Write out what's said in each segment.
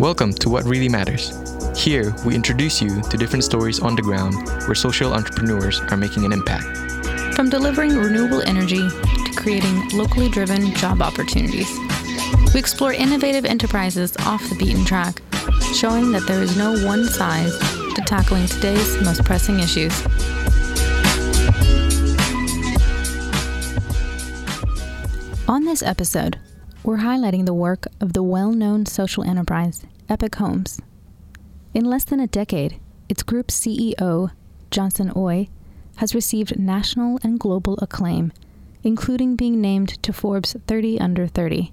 Welcome to What Really Matters. Here, we introduce you to different stories on the ground where social entrepreneurs are making an impact. From delivering renewable energy to creating locally driven job opportunities, we explore innovative enterprises off the beaten track, showing that there is no one size to tackling today's most pressing issues. On this episode, we're highlighting the work of the well known social enterprise, Epic Homes. In less than a decade, its group CEO, Johnson Ooi, has received national and global acclaim, including being named to Forbes 30 Under 30.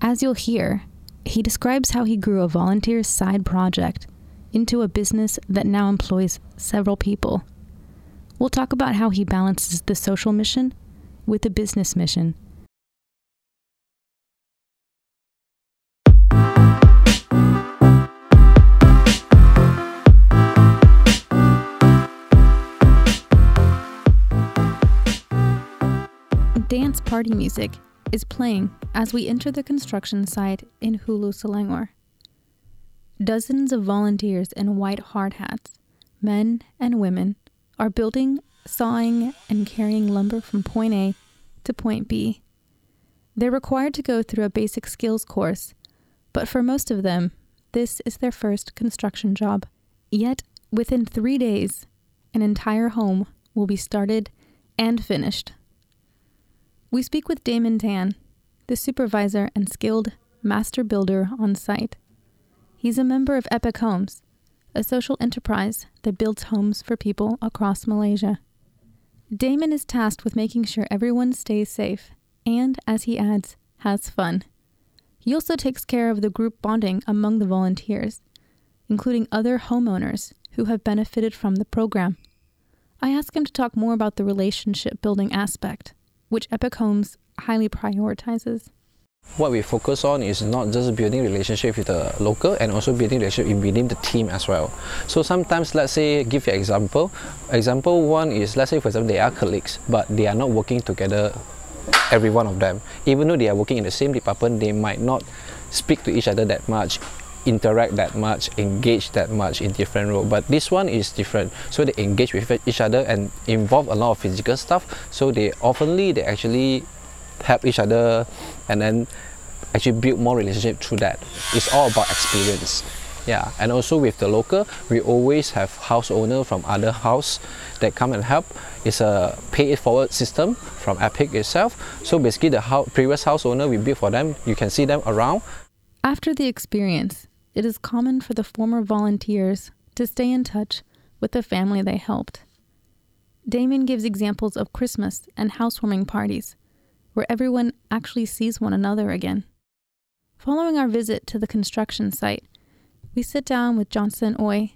As you'll hear, he describes how he grew a volunteer side project into a business that now employs several people. We'll talk about how he balances the social mission with the business mission party music is playing as we enter the construction site in Hulu Selangor. Dozens of volunteers in white hard hats, men and women, are building, sawing, and carrying lumber from point A to point B. They're required to go through a basic skills course, but for most of them, this is their first construction job. Yet, within three days, an entire home will be started and finished. We speak with Damon Tan, the supervisor and skilled master builder on site. He's a member of Epic Homes, a social enterprise that builds homes for people across Malaysia. Damon is tasked with making sure everyone stays safe and, as he adds, has fun. He also takes care of the group bonding among the volunteers, including other homeowners who have benefited from the program. I ask him to talk more about the relationship building aspect which Epic Homes highly prioritizes. What we focus on is not just building relationship with the local and also building relationship within the team as well. So sometimes, let's say, give you an example. Example one is, let's say, for example, they are colleagues, but they are not working together, every one of them. Even though they are working in the same department, they might not speak to each other that much interact that much, engage that much in different roles. But this one is different. So they engage with each other and involve a lot of physical stuff. So they oftenly they actually help each other and then actually build more relationship through that. It's all about experience. Yeah, and also with the local, we always have house owner from other house that come and help. It's a pay it forward system from Epic itself. So basically, the previous house owner we build for them, you can see them around. After the experience, it is common for the former volunteers to stay in touch with the family they helped. Damon gives examples of Christmas and housewarming parties, where everyone actually sees one another again. Following our visit to the construction site, we sit down with Johnson Ooi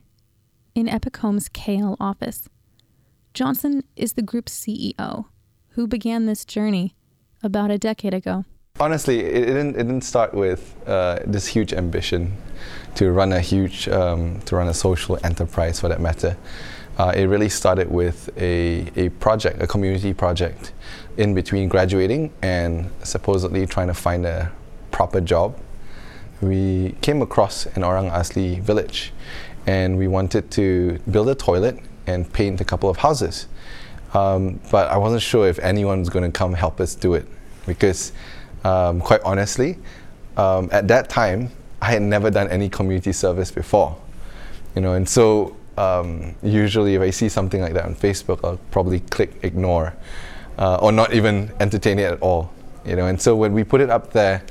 in Epic Homes' KL office. Johnson is the group's CEO, who began this journey about a decade ago. Honestly, it didn't, it didn't start with uh, this huge ambition to run a huge, um, to run a social enterprise for that matter. Uh, it really started with a, a project, a community project, in between graduating and supposedly trying to find a proper job. We came across an Orang Asli village and we wanted to build a toilet and paint a couple of houses. Um, but I wasn't sure if anyone was going to come help us do it because um, quite honestly, um, at that time, I had never done any community service before, you know, and so um, usually if I see something like that on Facebook, I'll probably click ignore uh, or not even entertain it at all, you know. And so when we put it up there,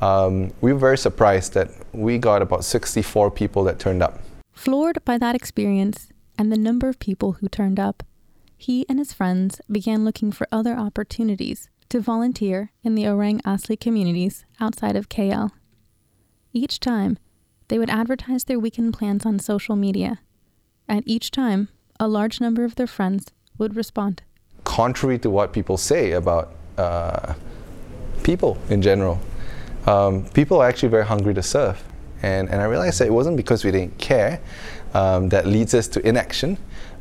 um, we were very surprised that we got about 64 people that turned up. Floored by that experience and the number of people who turned up, he and his friends began looking for other opportunities to volunteer in the Orang Asli communities outside of KL. Each time, they would advertise their weekend plans on social media, and each time, a large number of their friends would respond. Contrary to what people say about uh, people in general, um, people are actually very hungry to serve. And, and I realized that it wasn't because we didn't care um, that leads us to inaction,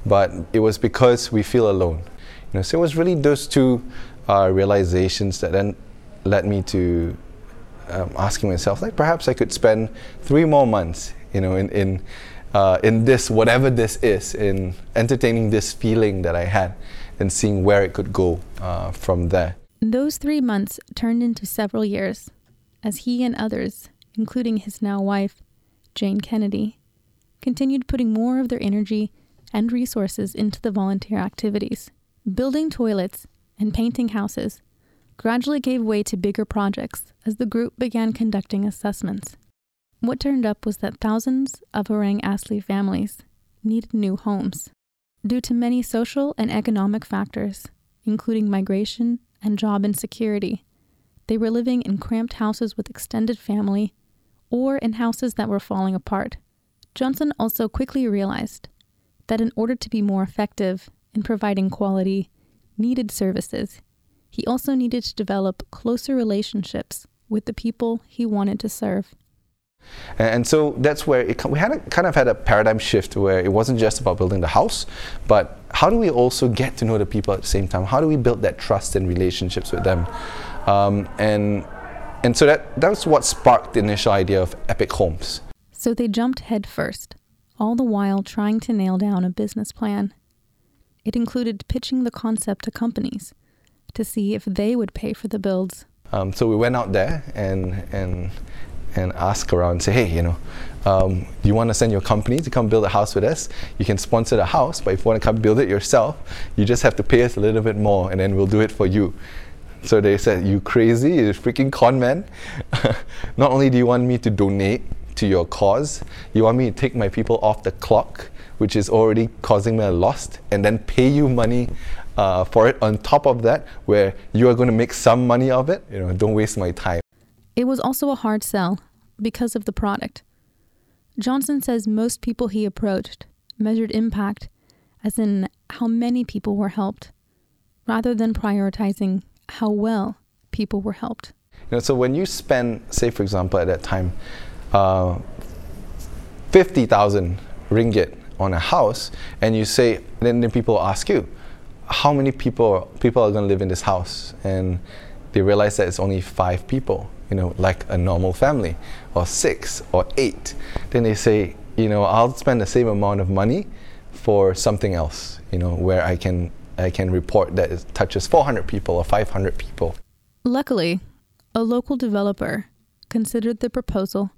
but it was because we feel alone. You know, so it was really those two uh, realizations that then led me to um, asking myself, like perhaps I could spend three more months, you know, in in uh, in this whatever this is, in entertaining this feeling that I had, and seeing where it could go uh, from there. Those three months turned into several years, as he and others, including his now wife, Jane Kennedy, continued putting more of their energy and resources into the volunteer activities. Building toilets and painting houses gradually gave way to bigger projects as the group began conducting assessments. What turned up was that thousands of Orang Asli families needed new homes. Due to many social and economic factors, including migration and job insecurity, they were living in cramped houses with extended family or in houses that were falling apart. Johnson also quickly realized that in order to be more effective in providing quality, needed services, he also needed to develop closer relationships with the people he wanted to serve. And so that's where it, we had a, kind of had a paradigm shift where it wasn't just about building the house, but how do we also get to know the people at the same time? How do we build that trust and relationships with them? Um, and and so that that was what sparked the initial idea of Epic Homes. So they jumped headfirst, all the while trying to nail down a business plan. It included pitching the concept to companies to see if they would pay for the builds. Um, so we went out there and and and ask around and say, hey, you know, um, you want to send your company to come build a house with us? You can sponsor the house, but if you want to come build it yourself, you just have to pay us a little bit more, and then we'll do it for you. So they said, You crazy? You freaking con man. Not only do you want me to donate to your cause, you want me to take my people off the clock, which is already causing me a loss, and then pay you money uh, for it on top of that, where you are going to make some money of it. You know, don't waste my time. It was also a hard sell because of the product. Johnson says most people he approached measured impact as in how many people were helped, rather than prioritizing how well people were helped. You know, so when you spend, say, for example, at that time, uh, 50,000 ringgit on a house, and you say, then, then people ask you, how many people people are going to live in this house? And they realize that it's only five people, you know, like a normal family, or six, or eight. Then they say, you know, I'll spend the same amount of money for something else, you know, where I can I can report that it touches 400 people or 500 people. Luckily, a local developer considered the proposal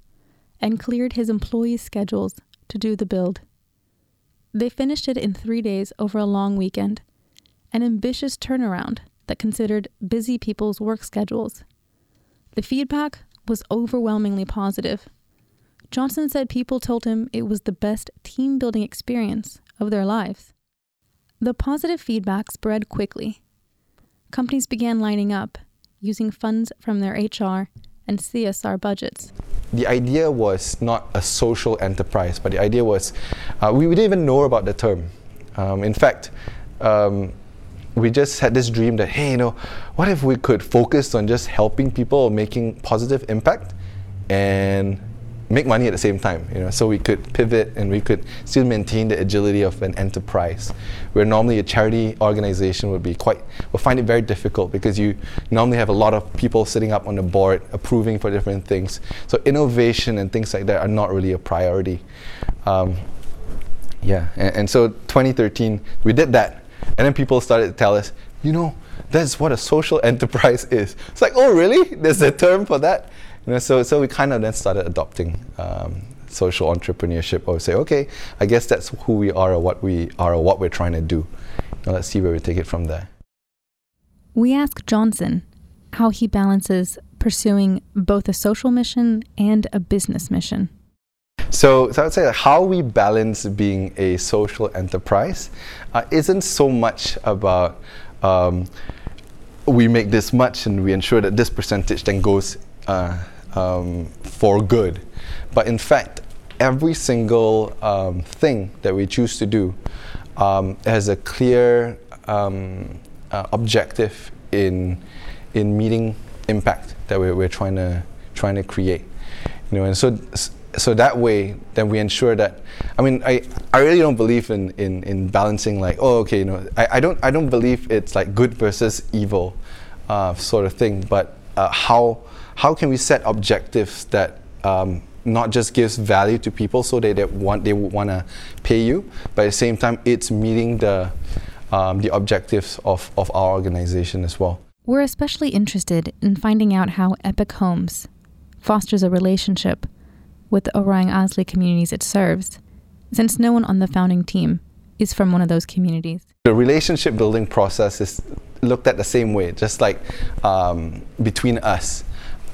and cleared his employees' schedules to do the build. They finished it in three days over a long weekend, an ambitious turnaround that considered busy people's work schedules. The feedback was overwhelmingly positive. Johnson said people told him it was the best team building experience of their lives. The positive feedback spread quickly. Companies began lining up, using funds from their HR and CSR budgets. The idea was not a social enterprise, but the idea was uh, we, we, didn't even know about the term. Um, in fact, um, we just had this dream that, hey, you know, what if we could focus on just helping people making positive impact and make money at the same time, you know, so we could pivot and we could still maintain the agility of an enterprise. Where normally a charity organization would be quite, will find it very difficult because you normally have a lot of people sitting up on the board approving for different things. So innovation and things like that are not really a priority. Um, yeah, and, and so 2013, we did that. And then people started to tell us, you know, that's what a social enterprise is. It's like, oh, really? There's a term for that? You know, so, so we kind of then started adopting um, social entrepreneurship or say, okay, I guess that's who we are or what we are or what we're trying to do. Now let's see where we take it from there. We ask Johnson how he balances pursuing both a social mission and a business mission. So, so I would say how we balance being a social enterprise uh, isn't so much about um, we make this much and we ensure that this percentage then goes uh, um, for good. But in fact, every single um, thing that we choose to do um, has a clear um, uh, objective in in meeting impact that we're, we're trying to trying to create. You know, and so so that way, then we ensure that. I mean, I, I really don't believe in, in, in balancing like, oh, okay, you know, I, I don't I don't believe it's like good versus evil, uh, sort of thing. But uh, how how can we set objectives that um, not just gives value to people so they, they want they would want to pay you, but at the same time it's meeting the um, the objectives of, of our organization as well. We're especially interested in finding out how Epic Homes fosters a relationship with the Orang Asli communities it serves, since no one on the founding team is from one of those communities. The relationship building process is looked at the same way, just like um, between us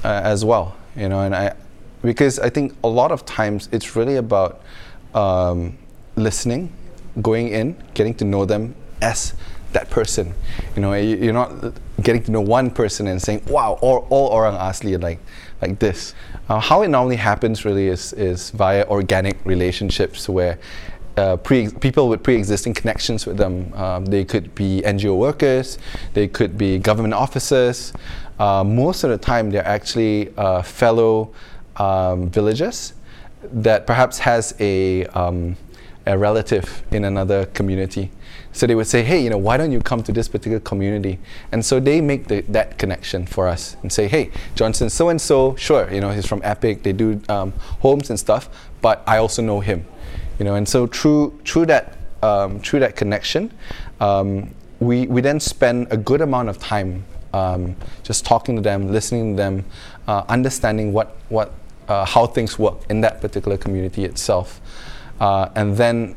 uh, as well, you know. And I, because I think a lot of times it's really about um, listening, going in, getting to know them as that person. You know, you're not getting to know one person and saying, "Wow, all, all orang asli like like this." Uh, how it normally happens really is is via organic relationships where. Uh, people with pre-existing connections with them. Um, they could be NGO workers, they could be government officers. Uh, most of the time, they're actually uh, fellow um, villagers that perhaps has a, um, a relative in another community. So they would say, hey, you know, why don't you come to this particular community? And so they make the, that connection for us and say, hey, Johnson so and so, sure, you know, he's from Epic, they do um, homes and stuff, but I also know him, you know. And so through through that um, through that connection, um, we we then spend a good amount of time um, just talking to them, listening to them, uh, understanding what what uh, how things work in that particular community itself. Uh, and then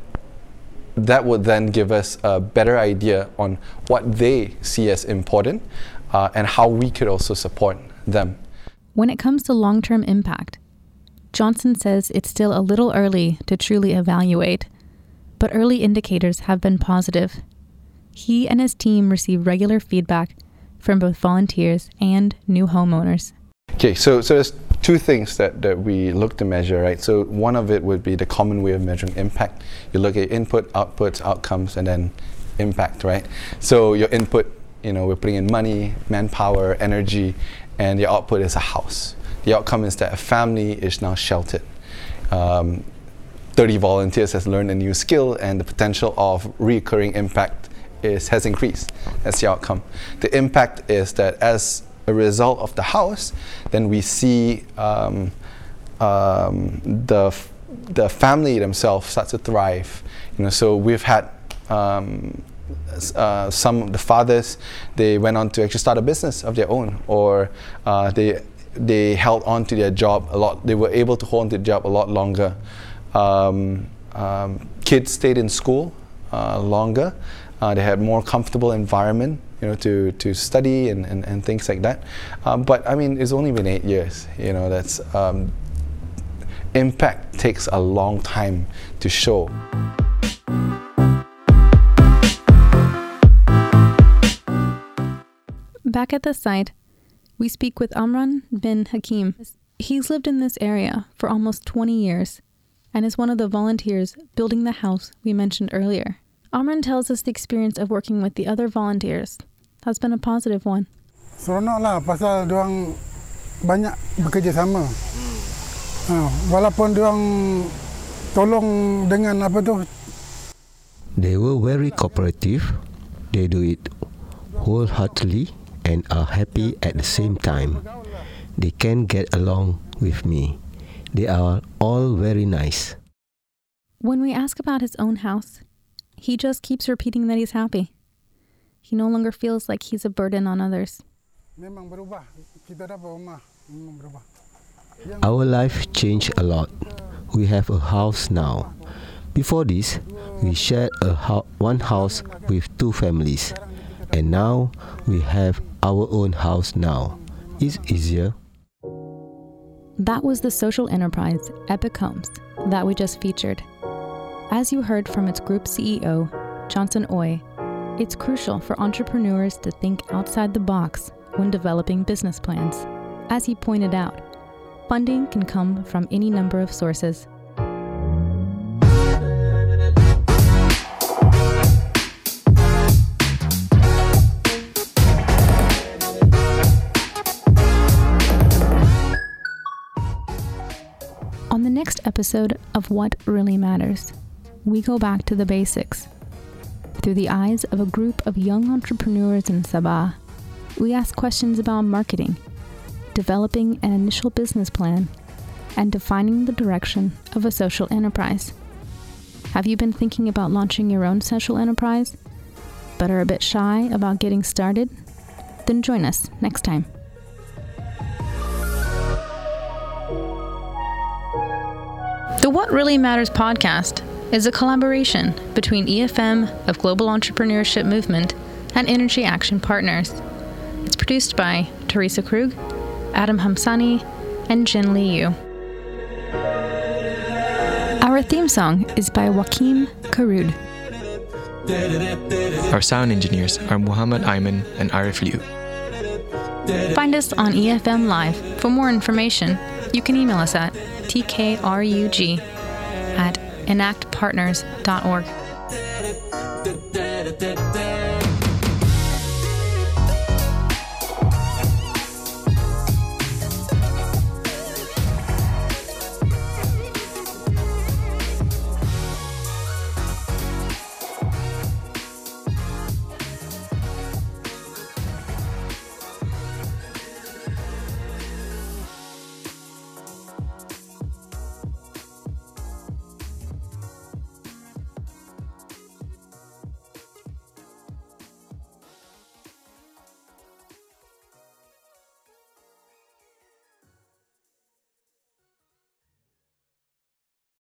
that would then give us a better idea on what they see as important uh, and how we could also support them. When it comes to long term impact, Johnson says it's still a little early to truly evaluate, but early indicators have been positive. He and his team receive regular feedback from both volunteers and new homeowners. Okay, so, so there's two things that, that we look to measure, right? So one of it would be the common way of measuring impact. You look at input, outputs, outcomes, and then impact, right? So your input, you know, we're putting in money, manpower, energy, and your output is a house. The outcome is that a family is now sheltered. Um, 30 volunteers has learned a new skill and the potential of reoccurring impact is, has increased. That's the outcome. The impact is that as a result of the house, then we see um, um, the the family themselves start to thrive. You know, so we've had um, uh, some the fathers they went on to actually start a business of their own, or uh, they they held on to their job a lot. They were able to hold on to their job a lot longer. Um, um, kids stayed in school uh, longer. Uh, they had more comfortable environment you know, to, to study and, and, and things like that. Um, but I mean, it's only been eight years. You know, that's um, impact takes a long time to show. Back at the site, we speak with Amran bin Hakim. He's lived in this area for almost 20 years and is one of the volunteers building the house we mentioned earlier. Amran tells us the experience of working with the other volunteers has been a positive one. Seronok lah pasal diorang banyak bekerja sama. Hmm. walaupun diorang tolong dengan apa tu. They were very cooperative. They do it wholeheartedly and are happy at the same time. They can get along with me. They are all very nice. When we ask about his own house, he just keeps repeating that he's happy. He no longer feels like he's a burden on others. Our life changed a lot. We have a house now. Before this, we shared a ho- one house with two families, and now we have our own house now. It's easier. That was the social enterprise, Epic Homes, that we just featured. As you heard from its group CEO, Johnson Ooi, it's crucial for entrepreneurs to think outside the box when developing business plans. As he pointed out, funding can come from any number of sources. Next episode of What Really Matters, we go back to the basics. Through the eyes of a group of young entrepreneurs in Sabah, we ask questions about marketing, developing an initial business plan, and defining the direction of a social enterprise. Have you been thinking about launching your own social enterprise, but are a bit shy about getting started? Then join us next time. The What Really Matters podcast is a collaboration between EFM of Global Entrepreneurship Movement and Energy Action Partners. It's produced by Teresa Krug, Adam Hamsani, and Jin Yu. Our theme song is by Joakim Karud. Our sound engineers are Muhammad Ayman and Arif Liu. Find us on EFM Live. For more information, you can email us at tkrug at enactpartners.org.